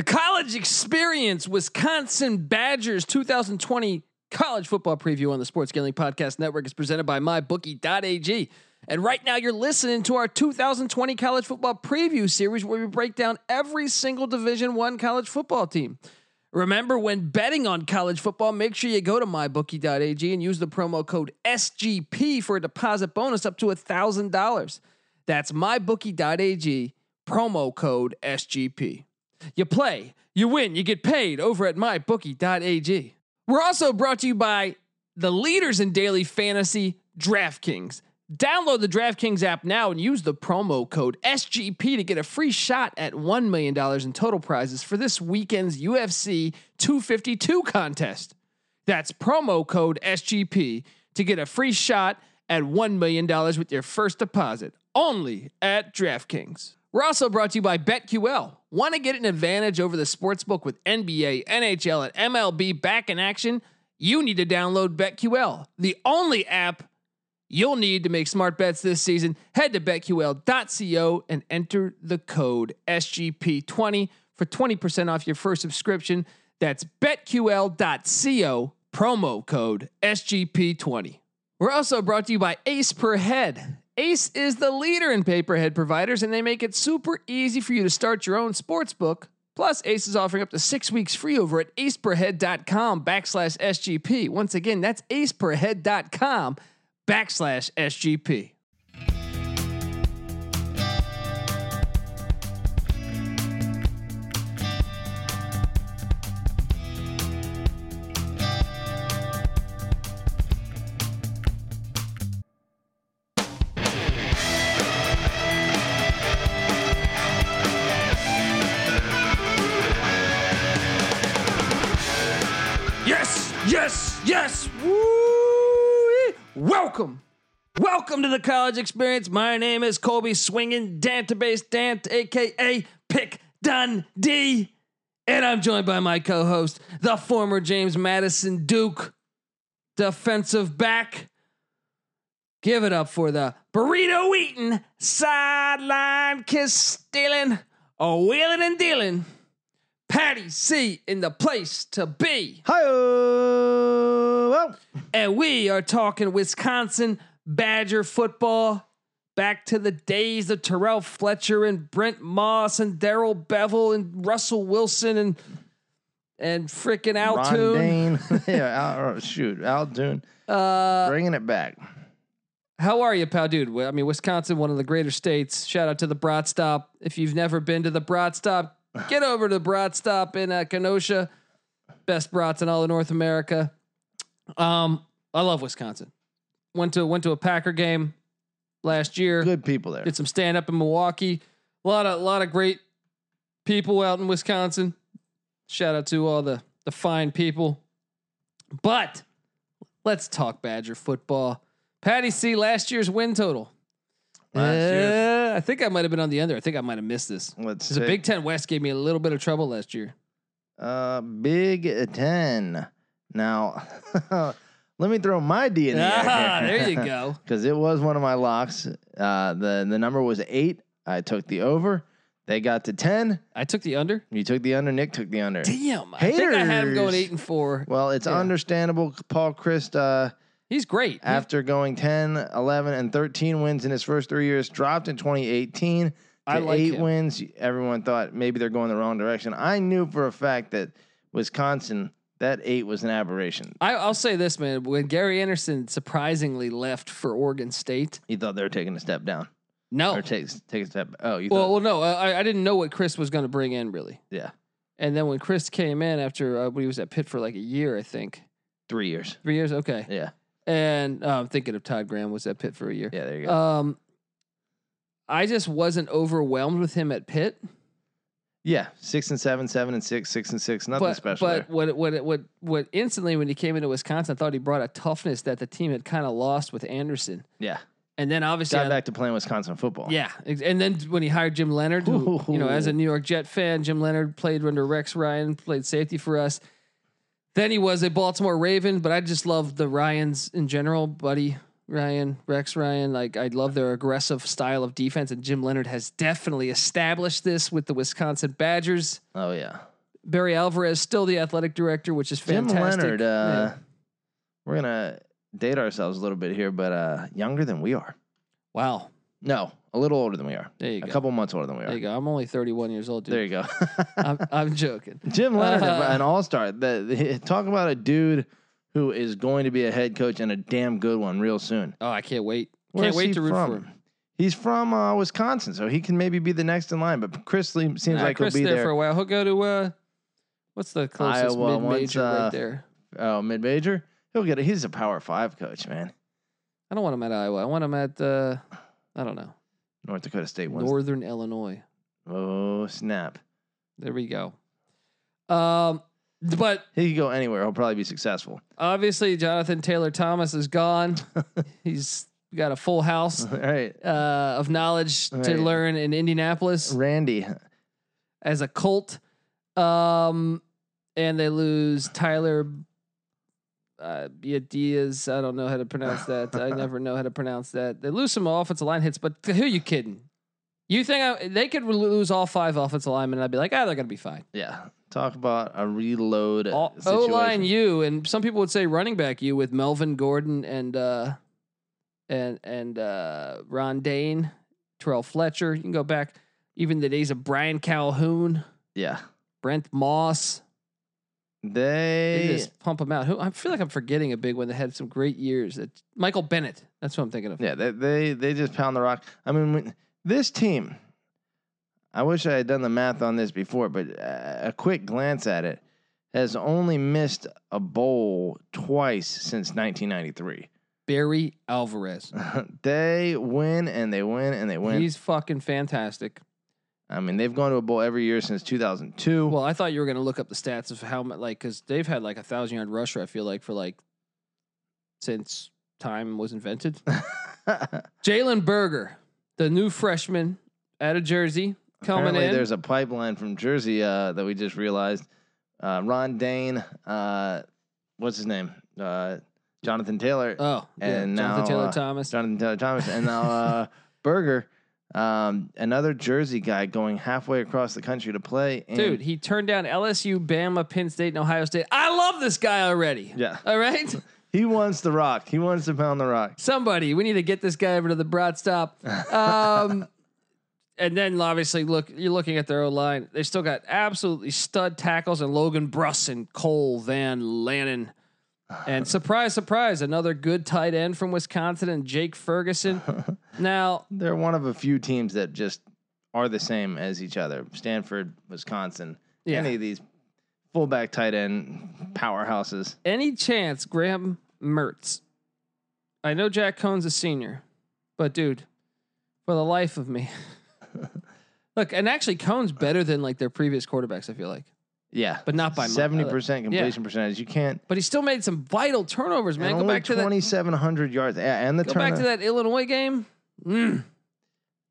The college experience, Wisconsin Badgers 2020 college football preview on the Sports Gambling Podcast Network is presented by MyBookie.ag. And right now, you're listening to our 2020 college football preview series where we break down every single Division One college football team. Remember, when betting on college football, make sure you go to mybookie.ag and use the promo code SGP for a deposit bonus up to $1,000. That's mybookie.ag, promo code SGP. You play, you win, you get paid over at mybookie.ag. We're also brought to you by the leaders in daily fantasy, DraftKings. Download the DraftKings app now and use the promo code SGP to get a free shot at $1 million in total prizes for this weekend's UFC 252 contest. That's promo code SGP to get a free shot at $1 million with your first deposit only at DraftKings. We're also brought to you by BetQL. Want to get an advantage over the sportsbook with NBA, NHL, and MLB back in action? You need to download BetQL, the only app you'll need to make smart bets this season. Head to betql.co and enter the code SGP20 for 20% off your first subscription. That's betql.co, promo code SGP20. We're also brought to you by Ace Per Head. Ace is the leader in pay per head providers, and they make it super easy for you to start your own sports book. Plus, Ace is offering up to six weeks free over at aceperhead.com backslash SGP. Once again, that's aceperhead.com backslash SGP. Welcome. Welcome to the college experience. My name is Colby Swinging Dantabase Dant, aka Pick Dundee. And I'm joined by my co host, the former James Madison Duke, defensive back. Give it up for the burrito eating, sideline kiss stealing, a wheeling and dealing. Patty C in the place to be. Hi. And we are talking Wisconsin Badger football. Back to the days of Terrell Fletcher and Brent Moss and Darrell Bevell and Russell Wilson and and freaking Ron Altoon. Dayne. yeah, Al, oh, shoot, Al Dune. Uh, Bringing it back. how are you, pal, dude? I mean, Wisconsin, one of the greater states. Shout out to the Brat Stop. If you've never been to the Brat Stop, get over to the Brat Stop in uh, Kenosha. Best brats in all of North America. Um, I love Wisconsin. Went to went to a Packer game last year. Good people there. Did some stand up in Milwaukee. A lot of a lot of great people out in Wisconsin. Shout out to all the the fine people. But let's talk Badger football. Patty C last year's win total. Last Uh, I think I might have been on the under. I think I might have missed this. Let's the. Big Ten West gave me a little bit of trouble last year. Uh, Big Ten. Now, let me throw my DNA. Ah, here. there you go. Because it was one of my locks. Uh, the the number was eight. I took the over. They got to ten. I took the under. You took the under. Nick took the under. Damn, I think I had him going eight and four. Well, it's Yeah. understandable. Paul Chryst, uh, He's great. After going 10, 11, and 13 wins in his first three years, dropped in 2018 to I like eight him. wins. Everyone thought maybe they're going the wrong direction. I knew for a fact that Wisconsin, that eight was an aberration. I, I'll say this, man. When Gary Anderson surprisingly left for Oregon State, He thought they were taking a step down no. or take take a step. Oh, you Well, thought, well, no. I, I didn't know what Chryst was going to bring in really. yeah, And then when Chryst came in after uh, when he was at Pitt for like a year, I think three years. three years. Okay. Yeah, And uh, I'm thinking of Todd Graham was at Pitt for a year. yeah, there you go. Um, I just wasn't overwhelmed with him at Pitt. Yeah, six and seven, seven and six, six and six. Nothing but special but there. what what what what instantly when he came into Wisconsin, I thought he brought a toughness that the team had kind of lost with Anderson. Yeah, And then obviously got on- back to playing Wisconsin football. Yeah, and then when he hired Jim Leonhard, who, you know, as a New York Jet fan, Jim Leonhard played under Rex Ryan, played safety for us. Then he was a Baltimore Raven, but I just love the Ryans in general. Buddy Ryan, Rex Ryan. Like I love their aggressive style of defense, and Jim Leonhard has definitely established this with the Wisconsin Badgers. Oh yeah. Barry Alvarez still the athletic director, which is Jim fantastic. Leonhard. Uh, Yeah. We're gonna date ourselves a little bit here, but uh, younger than we are. Wow, No, a little older than we are. there you A go. A couple months older than we are. there you go. I'm only 31 years old, dude. There you go. I'm, I'm joking. Jim Leonhard, Uh, an all star. The, the- talk about a dude who is going to be a head coach and a damn good one real soon. Oh, I can't wait. Where's can't wait to root from? for him. He's from uh, Wisconsin, so he can maybe be the next in line. But Chris Lee seems Nah, like Chris he'll be there, there. for a while. He'll go to uh, what's the closest Iowa, mid-major uh, right there? oh, mid major. He'll get it. He's a Power Five coach, man. I don't want him at Iowa. I want him at uh, I don't know, North Dakota State. Northern Illinois. Oh snap! There we go. Um, but He could go anywhere. He'll probably be successful. obviously Jonathan Taylor Thomas is gone. He's got a full house All right, uh, of knowledge to Right. learn in Indianapolis Randy. as a Colt. Um, and they lose Tyler uh, Diaz. I don't know how to pronounce that. I never know how to pronounce that. They lose some offensive line hits, but who are you kidding? You think I, they could lose all five offensive linemen? And I'd be like, ah, they're gonna be fine. Yeah, talk about a reload. O line you, and some people would say running back you with Melvin Gordon and uh, and and uh, Ron Dayne, Terrell Fletcher. You can go back even the days of Brian Calhoun, Yeah, Brent Moss. They they. just pump them out. Who I feel like I'm forgetting a big one that had some great years. That Michael Bennett. That's what I'm thinking of. Yeah, they, they they just pound the rock. I mean, when, this team. I wish I had done the math on this before, but a quick glance at it has only missed a bowl twice since 1993. Barry Alvarez. they win and they win and they win. He's fucking fantastic. I mean, they've gone to a bowl every year since 2002. Well, I thought you were gonna look up the stats of how much, like, because they've had like a thousand yard rusher. I feel like for like since time was invented. Jalen Berger, the new freshman out of Jersey, coming Apparently, in. there's a pipeline from Jersey uh, that we just realized. Uh, Ron Dayne, uh, what's his name? Uh, Jonathan Taylor. oh, yeah, and Jonathan now, Taylor uh, Thomas. Jonathan Taylor Thomas, and now uh, Berger, um, another Jersey guy going halfway across the country to play. Dude, he turned down LSU, Bama, Penn State, and Ohio State. I love this guy already. yeah, All right. he wants the rock. He wants to pound the rock. Somebody, we need to get this guy over to the Brat Stop. Um, and then obviously, look, you're looking at their O line. They still got absolutely stud tackles and Logan Bruss and Cole Van Lanen. And surprise, surprise, another good tight end from Wisconsin and Jake Ferguson. Now, They're one of a few teams that just are the same as each other. Stanford, Wisconsin, Yeah. any of these fullback tight end powerhouses. any chance Graham Mertz? I know Jack Coan's a senior, but dude, for the life of me, look, and actually Coan's better than like their previous quarterbacks. I feel like, Yeah. but not by. Seventy percent completion percentage. You can't. But he still made some vital turnovers, man. Go back to that. twenty seven hundred yards. Yeah, and the Go back to that Illinois game. Mm.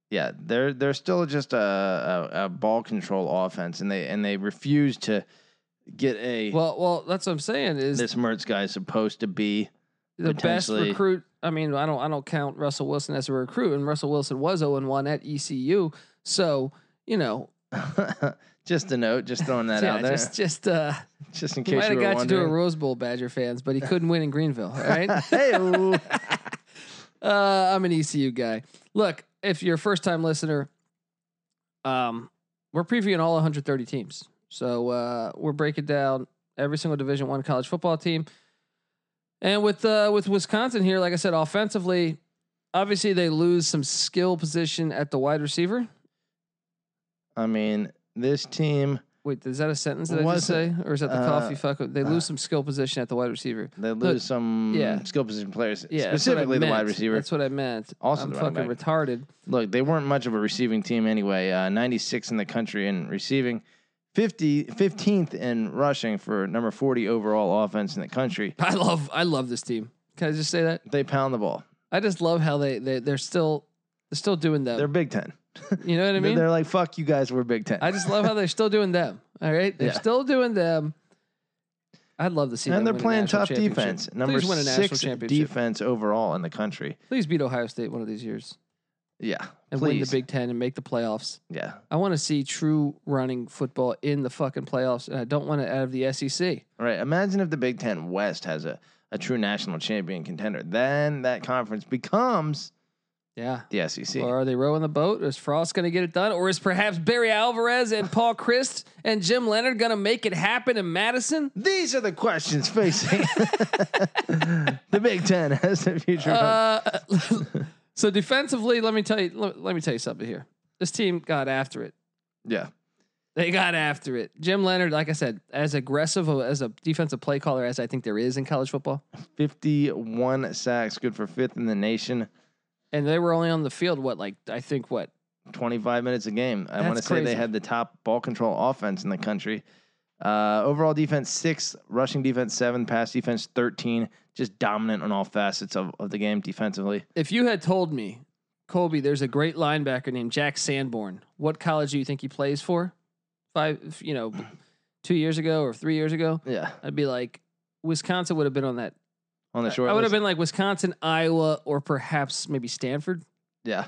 Yeah, they're they're still just a, a, a ball control offense, and they and they refuse to get a. Well, well, that's what I'm saying. Is this Mertz guy is supposed to be. the best potentially- recruit? I mean, I don't, I don't count Russell Wilson as a recruit, and Russell Wilson was 0 1 at ECU. So you know, just a note, just throwing that yeah, out there, just, just uh, just in he case might you have were got you to a wondering. Rose Bowl, Badger fans, but he couldn't win in Greenville. All right. hey, Uh, I'm an ECU guy. Look, if you're a first time listener, um, we're previewing all 130 teams. So uh, we're breaking down every single Division One college football team. And with uh, with Wisconsin here, like I said, offensively, obviously they lose some skill position at the wide receiver. I mean, this team Wait, is that a sentence that I just say, or is that the Uh, coffee fuck? They lose some skill position at the wide receiver. they lose some yeah. skill position players, Yeah, that's what I specifically the wide receiver. That's what I meant. Also I'm fucking retarded. Look, they weren't much of a receiving team anyway. Uh, 96 in the country in receiving, 50, 15th in rushing for number 40 overall offense in the country. I love I love this team. Can I just say that? They pound the ball. I just love how they they they're still they're still doing them. They're Big Ten. you know what I mean? They're like, fuck you guys, we're Big Ten. I just love how they're still doing them. All right, they're Yeah. still doing them. I'd love to see. and them And they're win a national national tough defense. Number Please win a national six championship. defense overall in the country. Please beat Ohio State one of these years Yeah, and win the please. Big Ten and make the playoffs. Yeah, I want to see true running football in the fucking playoffs, and I don't want it out of the SEC. right. Imagine if the Big Ten West has a, a true national champion contender. Then that conference becomes Yeah. the SEC. Or are they rowing the boat? Is Frost going to get it done? Or is perhaps Barry Alvarez and Paul Chryst and Jim Leonhard going to make it happen in Madison? These are the questions facing the Big Ten as the future. Uh, so defensively, let me tell you. Let, let me tell you something here. This team got after it. yeah, They got after it. Jim Leonhard, like I said, as aggressive a- as a defensive play caller as I think there is in college football, fifty-one sacks, good for fifth in the nation. and they were only on the field what, like I think what 25 minutes a game. I want to say they had the top ball control offense in the country. Uh, overall defense, sixth. Rushing defense, seven. Pass defense, 13. Just dominant on all facets of, of the game defensively. if you had told me, Colby, there's a great linebacker named Jack Sanborn. What college do you think he plays for? Five, you know, two years ago or three years ago, Yeah. I'd be like, Wisconsin would have been on that. On the short I would have been like Wisconsin, Iowa, or perhaps maybe Stanford. Yeah.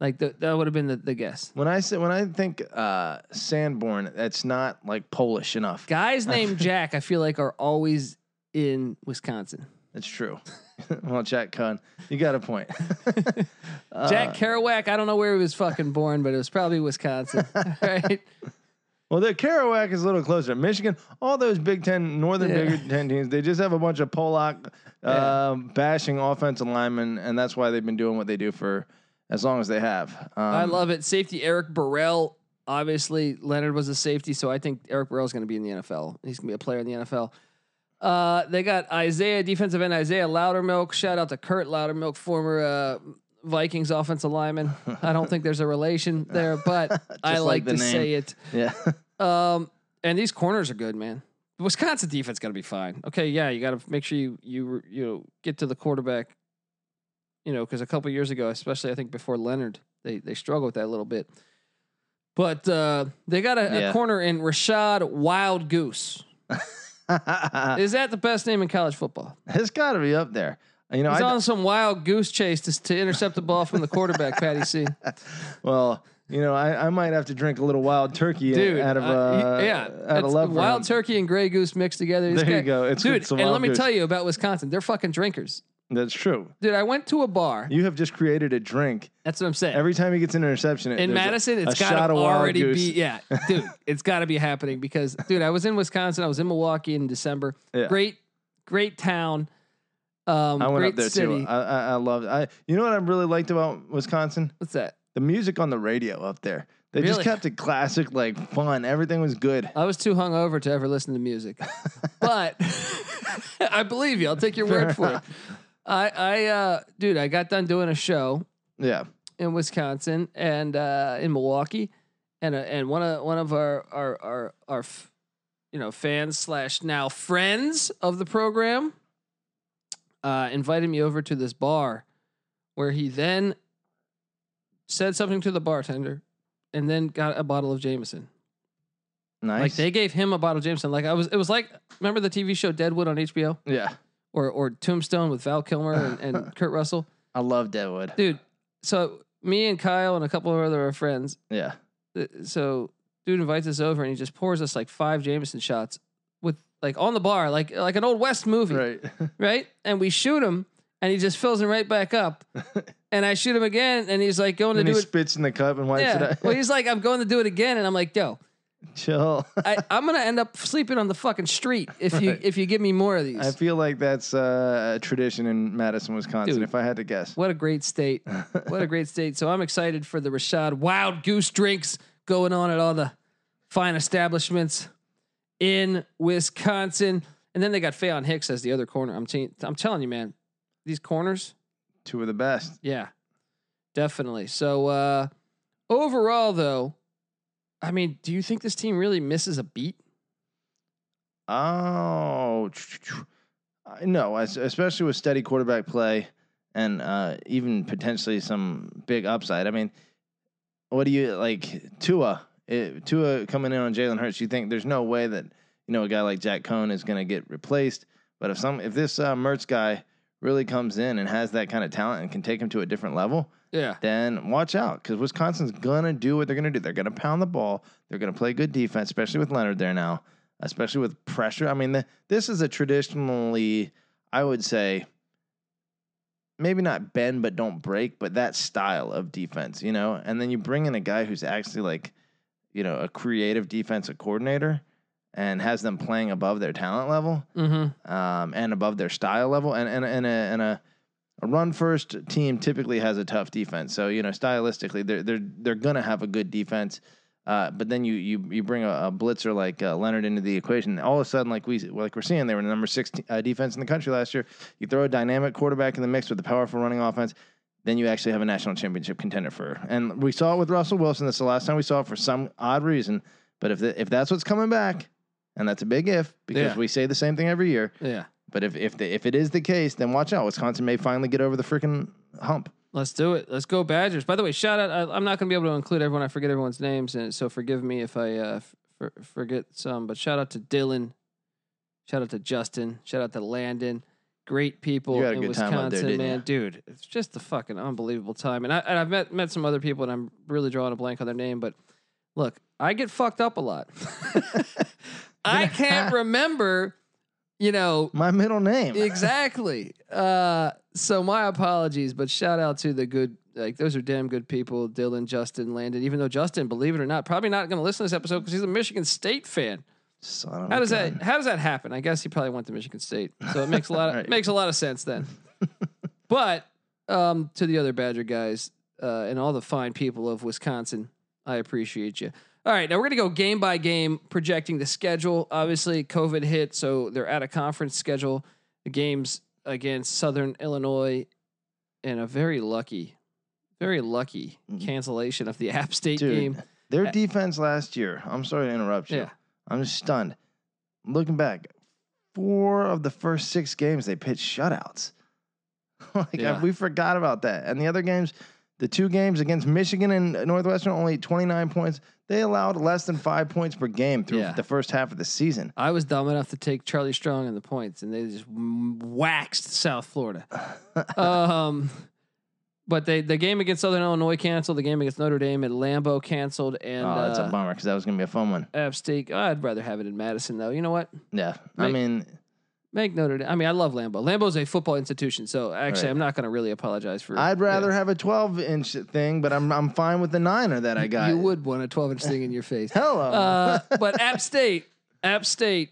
Like the, that would have been the, the guess. When I say when I think uh, Sanborn, that's not like Polish enough. Guys named Jack, I feel like are always in Wisconsin. That's true. well, Jack Coan, you got a point. Uh, Jack Kerouac, I don't know where he was fucking born, but it was probably Wisconsin. right? Well, the Kerouac is a little closer. Michigan, all those Big Ten, Northern Yeah. Big Ten teams, they just have a bunch of Polak Yeah. um, bashing offensive linemen, and that's why they've been doing what they do for as long as they have. Um, I love it. Safety Eric Burrell. Obviously, Leonhard was a safety, so I think Eric Burrell is going to be in the NFL. He's going to be a player in the NFL. Uh, they got Isaiah, defensive end Isaiah Loudermilk. Shout out to Kurt Loudermilk, former uh, Vikings offensive lineman. I don't think there's a relation there, but I like, like to name. say it. Yeah. Um, and these corners are good, man. The Wisconsin defense got to be fine. Okay, yeah, you got to make sure you you you know get to the quarterback. You know, because a couple years ago, especially I think before Leonhard, they they struggled with that a little bit. But uh, they got a, Yeah. a corner in Rachad Wildgoose. Is that the best name in college football? it's got to be up there. You know, He's I, on some wild goose chase to, to intercept the ball from the quarterback, Patty C. well, you know, I, I might have to drink a little wild turkey Dude, out of uh, uh, yeah, out of love. wild turkey and gray goose mixed together. This There you go. It's dude. And let me goose. tell you about Wisconsin. They're fucking drinkers. That's true. Dude, I went to a bar. You have just created a drink. That's what I'm saying. Every time he gets an interception, in Madison, a it's shot got to already be yeah, dude. It's got to be happening because, dude, I was in Wisconsin. I was in Milwaukee in December. Yeah. Great, great town. Um, I went great up there city. too. I, I, I loved. I you know what I really liked about Wisconsin? What's that? The music on the radio up there. They just kept it classic, like fun. Everything was good. I was too hungover to ever listen to music, but I believe you. I'll take your word for it. I, I, uh, dude, I got done doing a show Yeah. in Wisconsin and uh, in Milwaukee, and uh, and one of one of our our our our f- you know fans slash now friends of the program uh, invited me over to this bar, where he then said something to the bartender, and then got a bottle of Jameson. Nice. Like they gave him a bottle of Jameson. Like I was, it was like remember the TV show Deadwood on HBO yeah. Or or Tombstone with Val Kilmer and, and Kurt Russell, I love Deadwood. dude. So me and Kyle and a couple of other friends Yeah. Uh, so dude invites us over and he just pours us like five Jameson shots with like on the bar, like like an old West movie, right? Right. And we shoot him and he just fills him right back up. and I shoot him again and he's like going to and he do it. spits in the cup and wipes it out. well, he's like, I'm going to do it again. And I'm like, yo, Chill. I, I'm gonna end up sleeping on the fucking street if you Right. if you give me more of these. I feel like that's uh, a tradition in Madison, Wisconsin. Dude. If I had to guess. what a great state. What a great state. So I'm excited for the Rachad Wildgoose drinks going on at all the fine establishments in Wisconsin. And then they got Faion Hicks as the other corner. I'm, te- I'm telling you, man, these corners, Two of the best. yeah, definitely. So uh, overall, though, I mean, do you think this team really misses a beat? Oh, no, especially with steady quarterback play and uh, even potentially some big upside. I mean, what do you like Tua? It, Tua coming in on Jalen Hurts. You think there's no way that you know a guy like Jack Coan is going to get replaced. But if some if this uh, Mertz guy really comes in and has that kind of talent and can take him to a different level, Yeah. then watch out because Wisconsin's gonna do what they're gonna do. They're gonna pound the ball. They're gonna play good defense, especially with Leonhard there now, especially with pressure. I mean, the, this is a traditionally, I would say, maybe not bend but don't break, but that style of defense, you know. And then you bring in a guy who's actually like, you know, a creative defensive coordinator and has them playing above their talent level Mm-hmm. um, and above their style level. And and and a, and a a run first team typically has a tough defense. So you know, stylistically, they're they're they're gonna have a good defense. Uh, but then you you you bring a, a blitzer like uh, Leonhard into the equation. All of a sudden, like we like we're seeing, they were the number six t- uh, defense in the country last year. You throw a dynamic quarterback in the mix with a powerful running offense. Then you actually have a national championship contender for. And we saw it with Russell Wilson. That's the last time we saw it for some odd reason. But if the, if that's what's coming back, and that's a big if because Yeah. we say the same thing every year. Yeah. But if if the, if it is the case, then watch out. Wisconsin may finally get over the freaking hump. Let's do it. Let's go Badgers. By the way, shout out. I, I'm not going to be able to include everyone. I forget everyone's names, and so forgive me if I uh, for, forget some. But shout out to Dylan. Shout out to Justin. Shout out to Landon. Great people You had a in Wisconsin, there, man, dude. It's just a fucking unbelievable time. And I and I've met met some other people, and I'm really drawing a blank on their name. But look, I get fucked up a lot. I can't remember, you know, My middle name. exactly. Uh, so my apologies, but shout out to the good. Like those are damn good people, Dylan, Justin, Landon. Even though Justin, believe it or not, probably not going to listen to this episode because he's a Michigan State fan. How does gun. that? How does that happen? I guess he probably went to Michigan State, so it makes a lot of Right. makes a lot of sense then. but um, to the other Badger guys uh, and all the fine people of Wisconsin, I appreciate you. All right, now we're gonna go game by game, projecting the schedule. Obviously, COVID hit, so they're at a conference schedule. The games against Southern Illinois, and a very lucky, very lucky Mhm. cancellation of the App State Dude, game. Their Uh, defense last year. I'm sorry to interrupt you. Yeah. I'm just stunned. Looking back, four of the first six games they pitched shutouts. like Yeah. we forgot about that. And the other games, the two games against Michigan and Northwestern, only 29 points. They allowed less than five points per game through Yeah. the first half of the season. I was dumb enough to take Charlie Strong in the points, and they just waxed South Florida. um, but they the game against Southern Illinois canceled. The game against Notre Dame at Lambeau canceled, and oh, that's uh, a bummer because that was gonna be a fun one. App State. I'd rather have it in Madison, though. You know what? Yeah, I Make- mean, Make Notre Dame. I mean, I love Lambeau. Lambeau's a football institution, so actually, Right. I'm not going to really apologize for. I'd yeah. rather have a 12 inch thing, but I'm I'm fine with the niner that I got. You would want a 12 inch thing in your face. Hello. Uh, but App State, App State,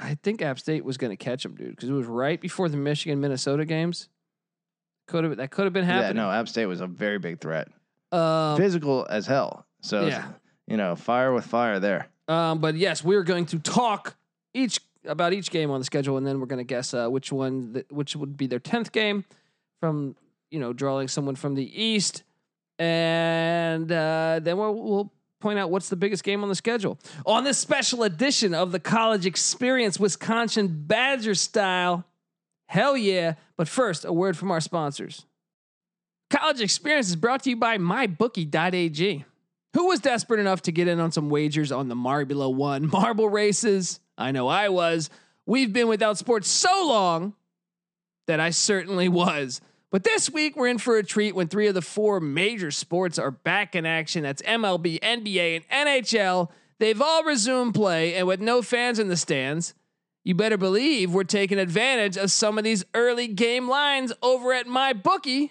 I think App State was going to catch them, dude, because it was right before the Michigan Minnesota games. Could have that could have been happening. yeah, no, App State was a very big threat. Um, Physical as hell. So yeah. you know, fire with fire there. um, but yes, we're going to talk each about each game on the schedule, and then we're going to guess uh, which one, th- which would be their tenth game from you know drawing someone from the East, and uh, then we'll, we'll point out what's the biggest game on the schedule on this special edition of the College Experience, Wisconsin Badger style. Hell yeah! But first, a word from our sponsors. College Experience is brought to you by MyBookie.ag. Who was desperate enough to get in on some wagers on the Marbula One marble races? I know I was. We've been without sports so long that I certainly was. But this week we're in for a treat when three of the four major sports are back in action. That's MLB, NBA, and NHL. They've all resumed play, and with no fans in the stands, you better believe we're taking advantage of some of these early game lines over at MyBookie.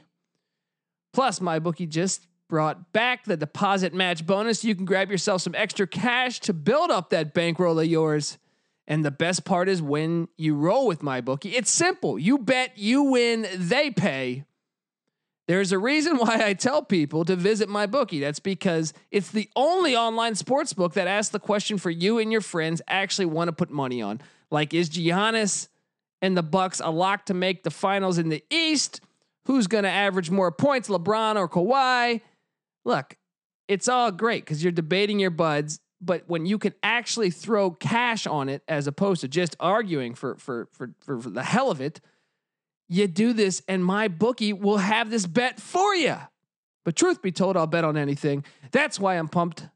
Plus, MyBookie just brought back the deposit match bonus. You can grab yourself some extra cash to build up that bankroll of yours. And the best part is when you roll with my bookie, it's simple. You bet, you win, they pay. There's a reason why I tell people to visit my bookie. That's because it's the only online sports book that asks the question for you and your friends actually want to put money on. Like, is Giannis and the Bucks a lock to make the finals in the East? Who's going to average more points, LeBron or Kawhi? Look, it's all great because you're debating your buds, but when you can actually throw cash on it as opposed to just arguing for for for for, for the hell of it, you do this, and my bookie will have this bet for you. But truth be told, I'll bet on anything. That's why I'm pumped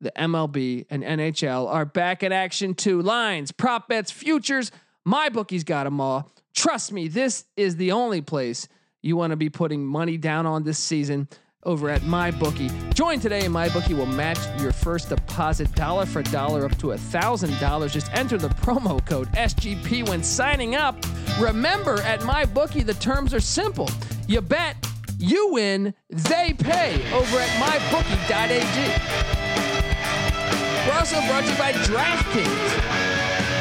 the MLB and NHL are back in action too. Lines, prop bets, futures, my bookie's got them all. Trust me, this is the only place you want to be putting money down on this season over at MyBookie. Join today and MyBookie will match your first deposit dollar for dollar up to a $1,000. Just enter the promo code SGP when signing up. Remember, at MyBookie, the terms are simple. You bet, you win, they pay over at mybookie.ag. We're also brought to you by DraftKings.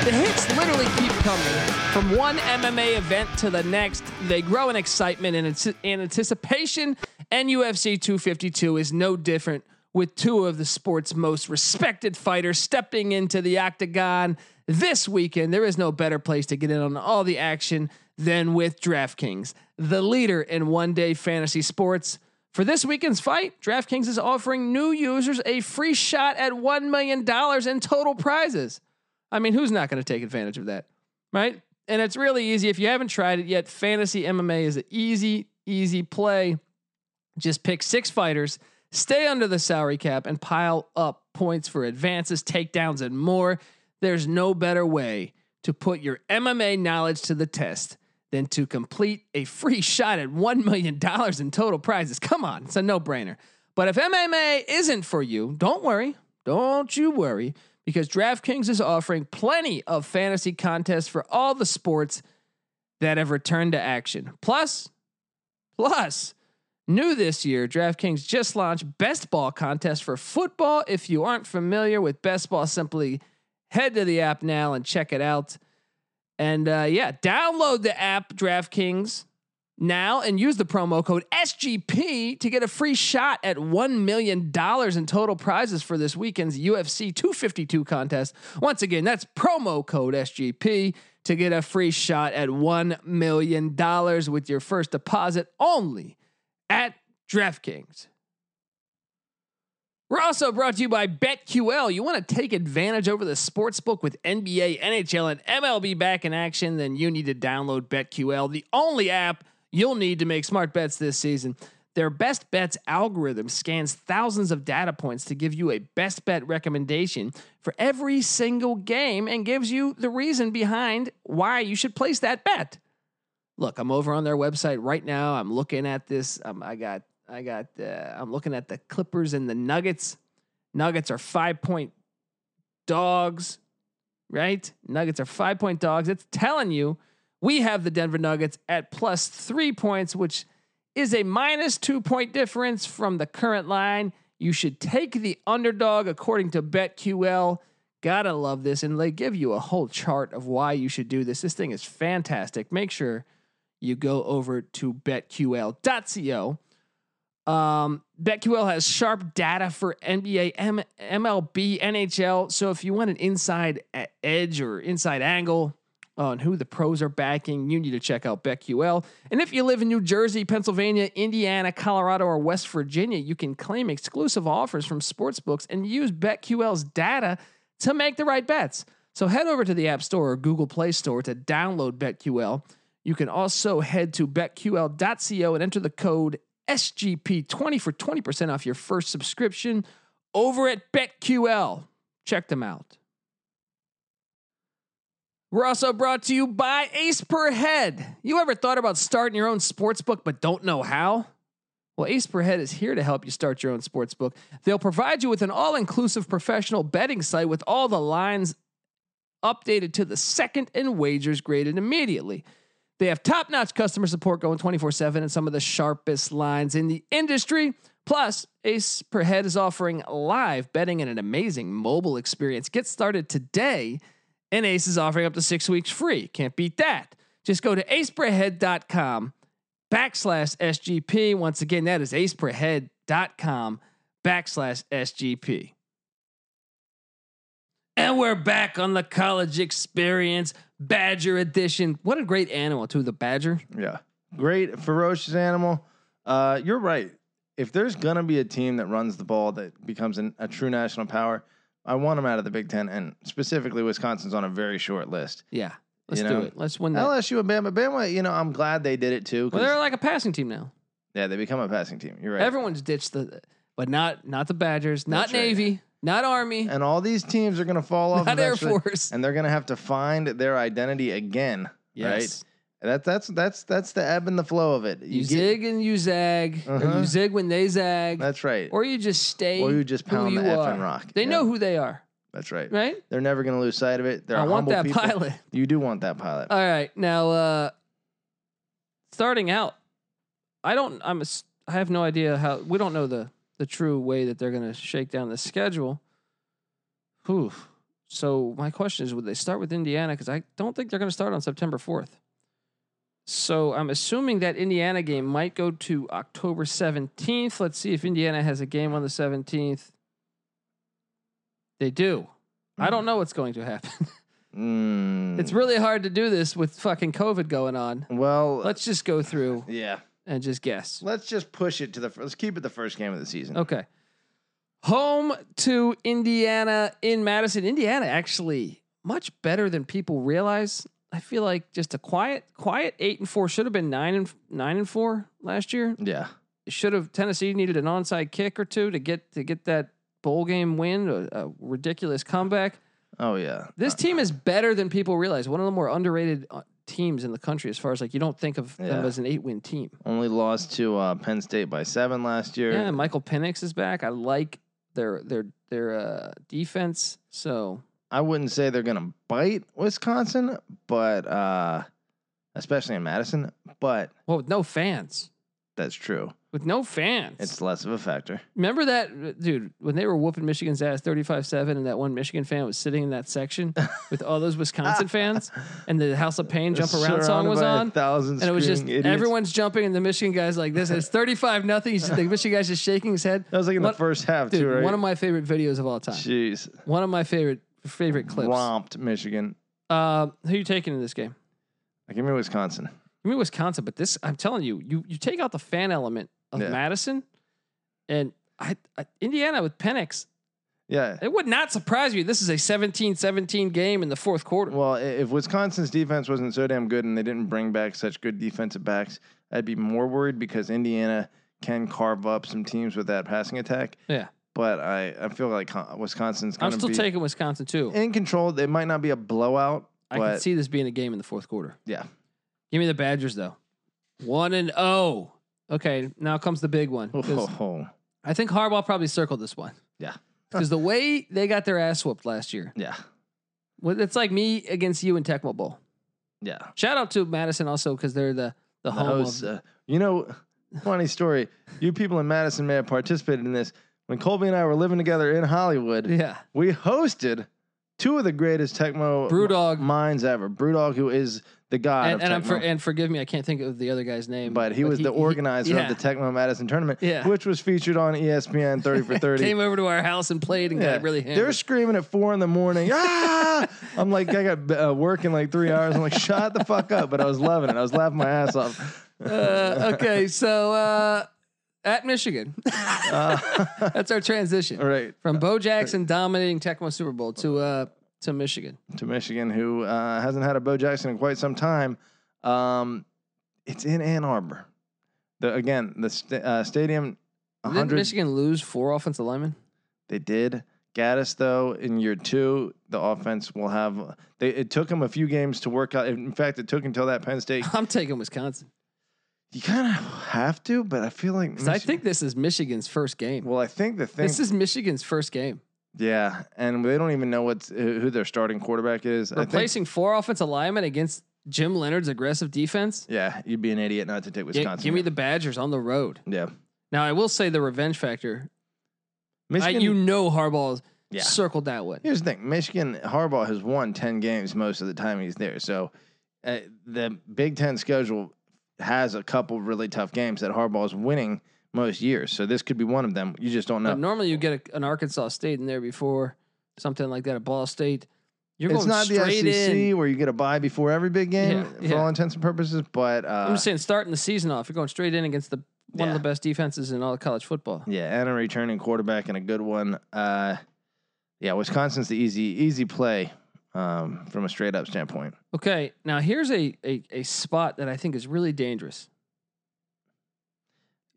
The hits literally keep coming from one MMA event to the next. They grow in excitement and in anticipation, and UFC 252 is no different with two of the sport's most respected fighters stepping into the octagon this weekend. There is no better place to get in on all the action than with DraftKings, the leader in one day fantasy sports. For this weekend's fight, DraftKings is offering new users a free shot at $1 million in total prizes. I mean, who's not going to take advantage of that? Right? And it's really easy. If you haven't tried it yet, fantasy MMA is an easy, easy play. Just pick six fighters, stay under the salary cap, and pile up points for advances, takedowns, and more. There's no better way to put your MMA knowledge to the test than to complete a free shot at $1 million in total prizes. Come on, it's a no brainer. But if MMA isn't for you, don't worry. Don't you worry because DraftKings is offering plenty of fantasy contests for all the sports that have returned to action. Plus, plus, new this year, DraftKings just launched Best Ball contest for football. If you aren't familiar with Best Ball, simply head to the app now and check it out. And uh, yeah, download the app DraftKings now and use the promo code SGP to get a free shot at $1 million in total prizes for this weekend's UFC 252 contest. Once again, that's promo code SGP to get a free shot at $1 million with your first deposit only at DraftKings. We're also brought to you by BetQL. You want to take advantage over the sports book with NBA, NHL, and MLB back in action? Then you need to download BetQL, the only app you'll need to make smart bets this season. Their best bets algorithm scans thousands of data points to give you a best bet recommendation for every single game and gives you the reason behind why you should place that bet. Look, I'm over on their website right now. I'm looking at this. Um, I got, I got, uh, I'm looking at the Clippers and the Nuggets. Nuggets are five point dogs, right? Nuggets are five point dogs. It's telling you we have the Denver Nuggets at plus three points, which is a minus two point difference from the current line. You should take the underdog according to BetQL. Gotta love this. And they give you a whole chart of why you should do this. This thing is fantastic. Make sure you go over to betql.co. Um, BetQL has sharp data for NBA, M- MLB, NHL. So if you want an inside edge or inside angle, on who the pros are backing, you need to check out BetQL. And if you live in New Jersey, Pennsylvania, Indiana, Colorado, or West Virginia, you can claim exclusive offers from sportsbooks and use BetQL's data to make the right bets. So head over to the App Store or Google Play Store to download BetQL. You can also head to betql.co and enter the code SGP20 for 20% off your first subscription over at BetQL. Check them out. We're also brought to you by Ace Per Head. You ever thought about starting your own sports book but don't know how? Well, Ace Per Head is here to help you start your own sports book. They'll provide you with an all inclusive professional betting site with all the lines updated to the second and wagers graded immediately. They have top notch customer support going 24 7 and some of the sharpest lines in the industry. Plus, Ace Per Head is offering live betting and an amazing mobile experience. Get started today and Ace is offering up to six weeks free. Can't beat that. Just go to aceperhead.com backslash SGP. Once again, that is aceperhead.com backslash SGP. And we're back on the college experience, Badger edition. What a great animal, too, the Badger. Yeah. Great, ferocious animal. Uh, you're right. If there's going to be a team that runs the ball that becomes an, a true national power, I want them out of the Big Ten, and specifically Wisconsin's on a very short list. Yeah. Let's You do know, it. Let's win that. LSU and Bama, Bama, you know, I'm glad they did it too. well, they're like a passing team now. yeah, they become a passing team. You're right. Everyone's ditched the, but not not the Badgers, not That's right. Not Army, and all these teams are going to fall off. not Air Force. and they're going to have to find their identity again. Yes. That that's that's that's the ebb and the flow of it. You, get- zig and you zag, or Uh-huh. you zig when they zag, That's right. or you just stay. Or you just pound you the are. and rock. They Yeah. know who they are, That's right. right? They're never going to lose sight of it. They're I want that people. pilot. You do want that pilot. All right, now uh starting out, I don't. I'm. a I have no idea how. We don't know the the true way that they're going to shake down the schedule. Whew. So my question is, would they start with Indiana? Because I don't think they're going to start on September fourth. So I'm assuming that Indiana game might go to October seventeenth. Let's see if Indiana has a game on the seventeenth. They do. I don't know what's going to happen. Mm. It's really hard to do this with fucking COVID going on. well. Let's just go through yeah. And just guess. Let's just push it to the. Let's keep it the first game of the season. Okay. Home to Indiana in Madison. Indiana actually much better than people realize. I feel like just a quiet, quiet eight and four should have been nine and nine and four last year. Yeah. It should have Tennessee needed an onside kick or two to get to get that bowl game win, a, a ridiculous comeback. Oh yeah. This team is better than people realize. One of the more underrated uh, teams in the country, as far as like you don't think of them Yeah. as an eight win team. Only lost to uh, Penn State by seven last year. Yeah, Michael Penix is back. I like their their their uh, defense. So I wouldn't say they're gonna bite Wisconsin, but uh, especially in Madison. But well, with no fans, that's true. With no fans. It's less of a factor. Remember that, dude, when they were whooping Michigan's ass 35-7 and that one Michigan fan was sitting in that section with all those Wisconsin fans and the House of Pain jump around song was on. And it was just idiots. everyone's jumping and the Michigan guy's like this. It's 35 nothing. The Michigan guy's just shaking his head. That was like in What- the first half Dude, too, right? one of my favorite videos of all time. Jeez, One of my favorite favorite clips. romped Michigan. Uh, who you taking in this game? Give me Wisconsin. Give me Wisconsin, but this I'm telling you, you you take out the fan element of Yeah. Madison, and I, I Indiana with Penix. Yeah. It would not surprise you. This is a 17-17 game in the fourth quarter. Well, if Wisconsin's defense wasn't so damn good and they didn't bring back such good defensive backs, I'd be more worried because Indiana can carve up some teams with that passing attack. Yeah. But I, I feel like Con- Wisconsin's I'm still be taking Wisconsin too. in control. It might not be a blowout, I but can see this being a game in the fourth quarter. yeah. Give me the Badgers though. One and oh. Okay, now comes the big one. 'cause Oh, I think Harbaugh probably circled this one. Yeah. Because the way they got their ass whooped last year, yeah. well, it's like me against you in Tecmo Bowl. Yeah. Shout out to Madison also because they're the the, home of uh, you know, funny story. You people in Madison may have participated in this. When Colby and I were living together in Hollywood, yeah we hosted two of the greatest Tecmo Brewdog. minds ever. Brewdog, who is the god and, and I'm for, and forgive me, I can't think of the other guy's name. but he was the organizer yeah. of the Tecmo Madison tournament, Yeah. which was featured on ESPN 30 for 30. Came over to our house and played and Yeah. got really They're screaming at four in the morning. Ah! I'm like, I got uh, work in like three hours. I'm like, shut the fuck up. But I was loving it. I was laughing my ass off. Uh, okay, so uh, at Michigan, Uh, that's our transition all right. from Bo Jackson dominating Tecmo Super Bowl to uh, to Michigan. to Michigan, who uh, hasn't had a Bo Jackson in quite some time. Um, it's in Ann Arbor. The again the sta- uh, stadium. Didn't 100 Michigan lose four offensive linemen? They did. Gattis though in year two, the offense will have. They, it took them a few games to work out. In fact, it took until that Penn State. I'm taking Wisconsin You kind of have to, but I feel like because I think this is Michigan's first game. Well, I think the thing. This is Michigan's first game. Yeah, and they don't even know what's who their starting quarterback is. I think, Replacing four offensive linemen against Jim Leonhard's aggressive defense. yeah, you'd be an idiot not to take Wisconsin. give me the Badgers on the road. yeah. Now I will say the revenge factor. I, you know Harbaugh Yeah. circled that one. Here's the thing: Michigan Harbaugh has won ten games most of the time he's there. So uh, the Big Ten schedule has a couple really tough games that Harbaugh's winning most years. So this could be one of them. You just don't know. But normally you get a, an Arkansas State in there before something like that, a Ball State. You're it's going not the SEC in. where you get a bye before every big game Yeah, for yeah. all intents and purposes. But uh, I'm just saying, starting the season off, you're going straight in against the one Yeah. of the best defenses in all of college football. yeah, and a returning quarterback and a good one. Uh, yeah, Wisconsin's the easy easy play um, from a straight up standpoint. Okay, now here's a, a a spot that I think is really dangerous.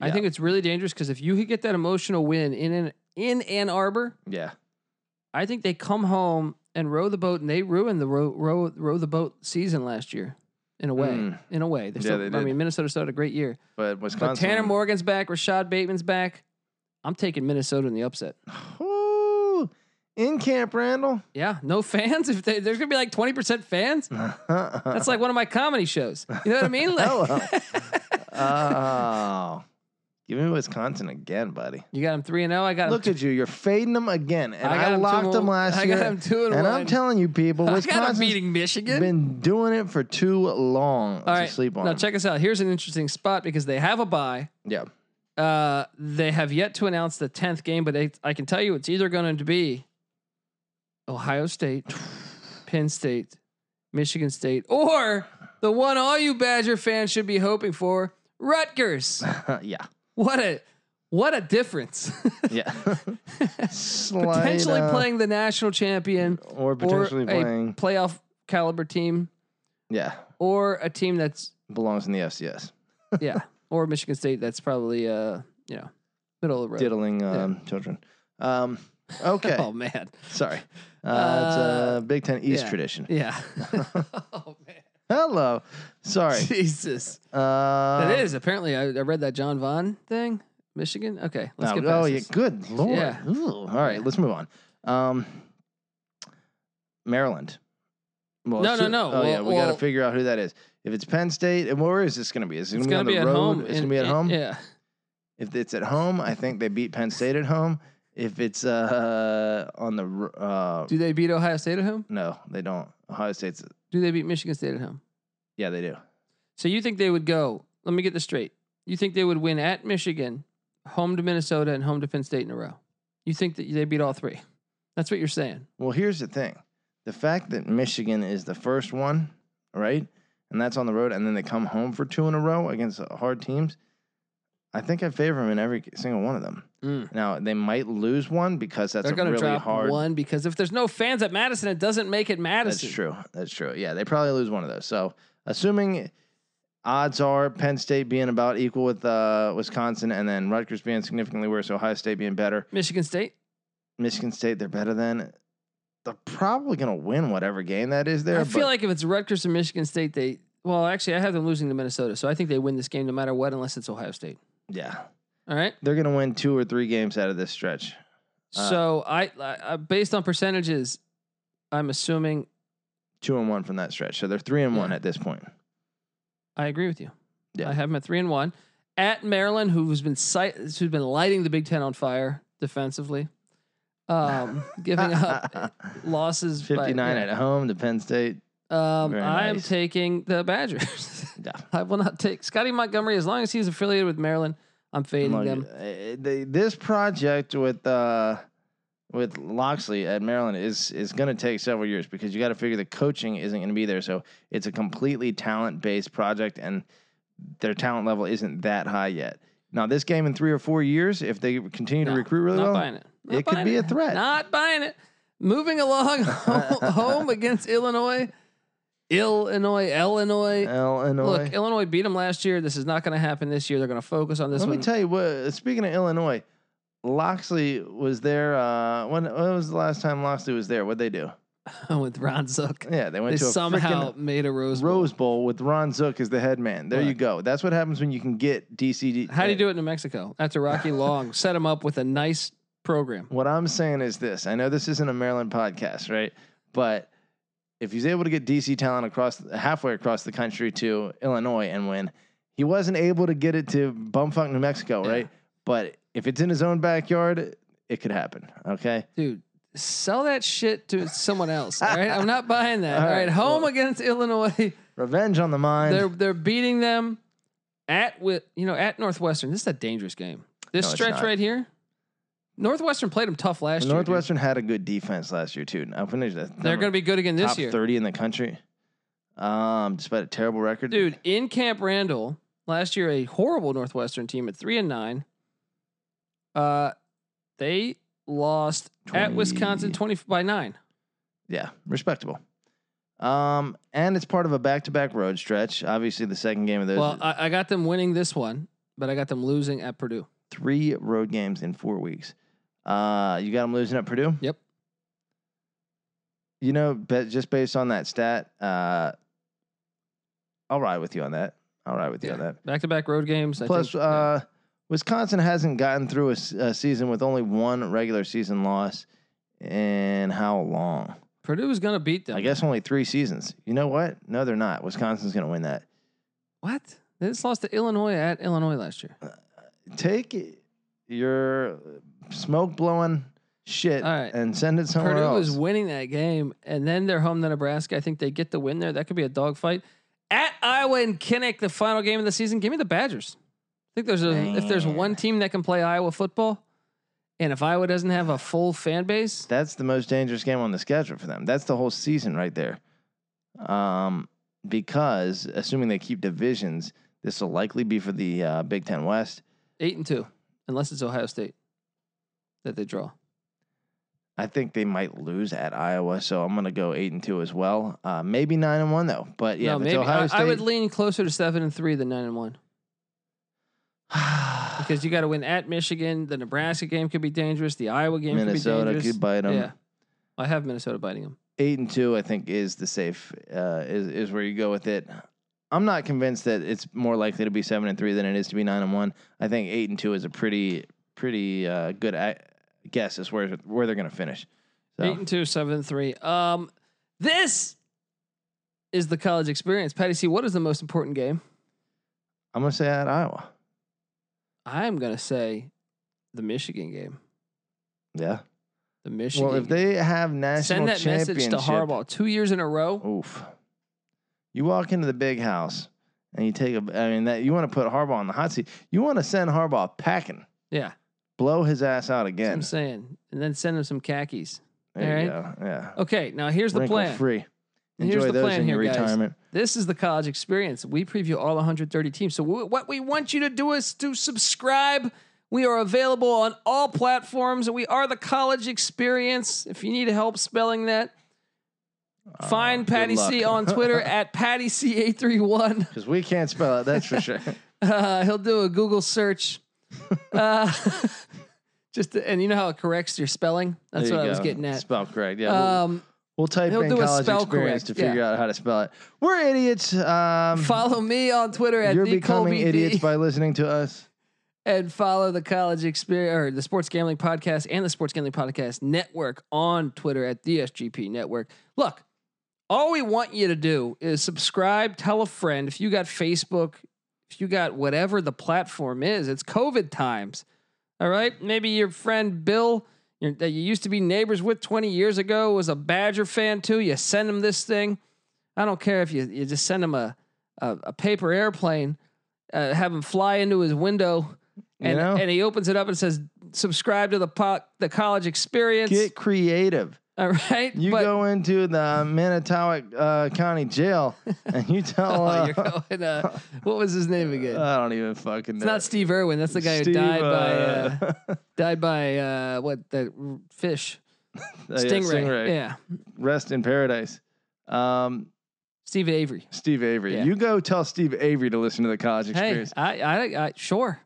I think it's really dangerous because if you could get that emotional win in an, in Ann Arbor, Yeah, I think they come home and row the boat, and they ruined the row row, row the boat season last year. In a way, Mm. in a way, They're Yeah, still, they I mean, Minnesota started a great year, But Wisconsin. but. Tanner Morgan's back, Rashod Bateman's back. I'm taking Minnesota in the upset. Ooh, in Camp Randall. Yeah, no fans. If they, there's gonna be like 20 percent fans, that's like one of my comedy shows. You know what I mean? Like, Hello. oh, give me Wisconsin again, buddy. you got them three and zero. I got 'em Look at you. You're fading them again. And I I, got two locked and them last I year. got 'em two and one. and I'm telling you, people, I got them Wisconsin's beating Michigan. been doing it for too long All to right, sleep on. now check us out. Here's an interesting spot because they have a bye. Yeah. Uh, they have yet to announce the tenth game, but it, I can tell you it's either going to be Ohio State, Penn State, Michigan State, or the one all you Badger fans should be hoping for, Rutgers. yeah. What a what a difference! Yeah. Slight, potentially uh, playing the national champion or potentially or playing. a playoff caliber team, Yeah. or a team that's Belongs in the FCS. yeah, or Michigan State that's probably uh you know middle of the road. Diddling um, children. Um, okay. Oh man, Sorry. Uh, it's Uh, a Big Ten East yeah. tradition. yeah. oh man, Hello. Sorry. Jesus, Uh, that is apparently I, I read that Jon Vaughn thing, Michigan. Okay, let's oh, get past oh, yeah. this. Good lord. Yeah. Ooh, all right. Let's move on. Um, Maryland. Well, No, no, no. Oh, yeah. Well- We got well- to figure out who that is. If it's Penn State, and where is this going to be? Is it It's going gonna be be on the at road? home. It's going to be at in- home. Yeah, If it's at home, I think they beat Penn State at home. If it's uh on the r- uh do they beat Ohio State at home? no, they don't. Ohio State's Do they beat Michigan State at home? yeah, they do. So you think they would go? Let me get this straight. You think they would win at Michigan, home to Minnesota, and home to Penn State in a row? You think that they beat all three? That's what you're saying. Well, here's the thing: the fact that Michigan is the first one, right, and that's on the road, and then they come home for two in a row against hard teams. I think I favor them in every single one of them. Mm. Now they might lose one because that's They're a going to really drop hard. one because if there's no fans at Madison, it doesn't make it Madison. That's true. That's true. Yeah, they probably lose one of those. So, assuming odds are Penn State being about equal with uh, Wisconsin, and then Rutgers being significantly worse, Ohio State being better, Michigan State. Michigan State they're better than. They're probably going to win whatever game that is there. I feel like if it's Rutgers and Michigan State, they well, actually, I have them losing to Minnesota, so I think they win this game no matter what, unless it's Ohio State. Yeah, All right. they're going to win two or three games out of this stretch. Uh, so I, I, I- based on percentages, I'm assuming Two and one from that stretch, so they're three and one at this point. I agree with you. Yeah. I have them at three and one. At Maryland, who's been si- who's been lighting the Big Ten on fire defensively, um, giving up losses. by- Fifty-nine yeah. at home to Penn State. Um, Very I'm nice. taking the Badgers. Yeah. I will not take Scotty Montgomery as long as he's affiliated with Maryland. I'm fading Look, them. uh, the- this project with uh, with Locksley at Maryland is is going to take several years because you got to figure the coaching isn't going to be there. So it's a completely talent based project, and their talent level isn't that high yet. Now, this game in three or four years, if they continue to No, recruit really not well, buying it. Not it could buying be a threat. Not buying it. Moving along home against Illinois. Illinois, Illinois. Illinois. Look, Illinois beat them last year. This is not going to happen this year. They're going to focus on this Let one. me tell you what. Speaking of Illinois, Locksley was there. Uh, when, when was the last time Locksley was there? What'd they do? with Ron Zook. Yeah, they They went to a somehow made a Rose Bowl. Rose Bowl with Ron Zook as the head man. There you go. That's what happens when you can get DCD. How do you do it in New Mexico? After Rocky Long set him up with a nice program. What I'm saying is this. I know this isn't a Maryland podcast, right? But if he's able to get DC talent across halfway across the country to Illinois and win, he wasn't able to get it to bumfuck New Mexico, Yeah. right? But if it's in his own backyard, it could happen. Okay. Dude, sell that shit to someone else. All right. I'm not buying that. All All right. right, Home well- against Illinois. Revenge on the mind. They're they're beating them at with you know at Northwestern. This is a dangerous game. This No, stretch right here. Northwestern played them tough last year. Northwestern had a good defense last year too. I finished that. They're going to be good again this top year. 30 in the country. Um, despite a terrible record. Dude, in Camp Randall last year, a horrible Northwestern team at three and nine. Uh, they lost at Wisconsin twenty by nine. Yeah, respectable. Um, and it's part of a back-to-back road stretch. Obviously, the second game of those Well, I, I got them winning this one, but I got them losing at Purdue. three road games in four weeks. Uh, you got them losing at Purdue. Yep. You know, but just based on that stat, uh, I'll ride with you on that. I'll ride with you on that. Back to back road games. Plus, think, yeah. uh, Wisconsin hasn't gotten through a season with only one regular season loss in how long? Purdue is going to beat them. I guess only three seasons. You know what? No, they're not. Wisconsin's going to win that. What? They just lost to Illinois at Illinois last year. Take your smoke blowing shit All right. and send it somewhere Purdue else. is winning that game, and then they're home to Nebraska. I think they get the win there. That could be a dogfight. At Iowa and Kinnick, the final game of the season. Give me the Badgers. I think there's a if there's one team that can play Iowa football, and if Iowa doesn't have a full fan base, That's the most dangerous game on the schedule for them. That's the whole season right there. Um, because assuming they keep divisions, this will likely be for the uh, Big Ten West. eight and two, unless it's Ohio State that they draw. I think they might lose at Iowa, so I'm going to go eight and two as well. Uh, maybe nine and one though. But yeah, no, maybe Ohio I, State, I would lean closer to seven and three than nine and one because you got to win at Michigan. The Nebraska game could be dangerous. The Iowa game Minnesota could be dangerous. could bite them. Yeah, I have Minnesota biting them. Eight and two, I think, is the safe uh, is is where you go with it. I'm not convinced that it's more likely to be seven and three than it is to be nine and one. I think eight and two is a pretty pretty uh, good a- guess as where where they're going to finish. So Eight and two, seven and three. Um, this is the college experience. Patty C, what is the most important game? I'm going to say at Iowa. I'm gonna say the Michigan game. Yeah. The Michigan. Well, if they have national send that message to championship- Harbaugh two years in a row, Oof. You walk into the big house and you take a. I mean, that you want to put Harbaugh on the hot seat. You want to send Harbaugh packing, yeah, blow his ass out that's what again. I'm saying, and then send him some khakis. There you Alright. go. Yeah. Okay, now here's the Wrinkle plan. free. Here's Enjoy the those plan in your here, guys. retirement. This is the college experience. We preview all 130 teams. So w- what we want you to do is to subscribe. We are available on all platforms. We are the college experience. If you need help spelling that, find Uh, Patty C on Twitter at Patty C831. Because we can't spell it, that's for sure. Uh, he'll do a Google search. Uh, just to- and you know how it corrects your spelling. That's what you I was getting at. Spell correct. Yeah. we'll, Um, we'll type he'll in do a college spell experience correct, to figure yeah. out how to spell it. We're idiots. Um, follow me on Twitter at you're the becoming Colby idiots D. by listening to us. and follow the college experience or the sports gambling podcast and the sports gambling podcast network on Twitter at the SGP network. Look, all we want you to do is subscribe, tell a friend. If you got Facebook, if you got whatever the platform is, it's COVID times. All right. Maybe your friend Bill that you used to be neighbors with 20 years ago was a Badger fan too. You send him this thing. I don't care if you, you just send him a, a, a paper airplane, uh, have him fly into his window and, You know? and he opens it up and says, "Subscribe to the po- the college experience." Get creative. All right, You But- go into the Manitowoc uh, County Jail and you tell. Oh, Uh, you're going. Uh, what was his name again? I don't even fucking know. it's not Steve Irwin. That's the guy who Steve, died by uh, uh, died by uh, what the r- fish yeah, stingray. Stingray. Yeah, Rest in paradise. Um, Steve Avery. Steve Avery. Yeah. You go tell Steve Avery to listen to the college Hey, experience. I, I, I, sure.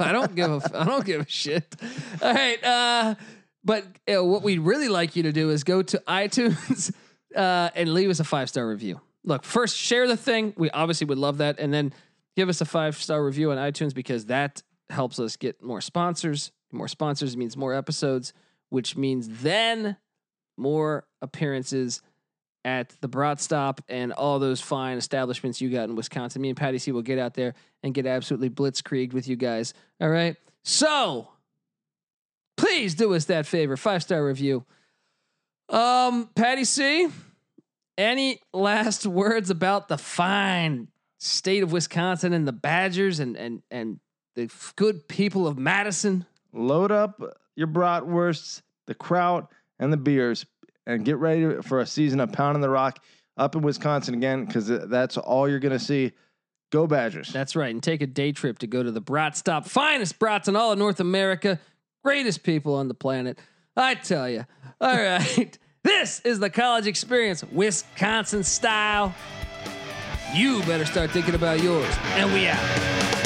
I don't give a, I don't give a shit. All right, but uh, what we'd really like you to do is go to iTunes uh, and leave us a five star review. Look, first share the thing. We obviously would love that, and then give us a five star review on iTunes because that helps us get more sponsors. More sponsors means more episodes, which means then more appearances at the Brat Stop and all those fine establishments you got in Wisconsin. Me and Patty C will get out there and get absolutely blitzkrieged with you guys. All right. So please do us that favor. Five star review. Um, Patty C, any last words about the fine state of Wisconsin and the Badgers and and and the good people of Madison? Load up your bratwursts, the kraut, and the beers, and get ready for a season of pounding the rock up in Wisconsin again, because that's all you're gonna see. Go Badgers! That's right. And take a day trip to go to the Brat Stop, finest brats in all of North America, greatest people on the planet. I tell you. All right. This is the college experience, Wisconsin style. You better start thinking about yours. And we out.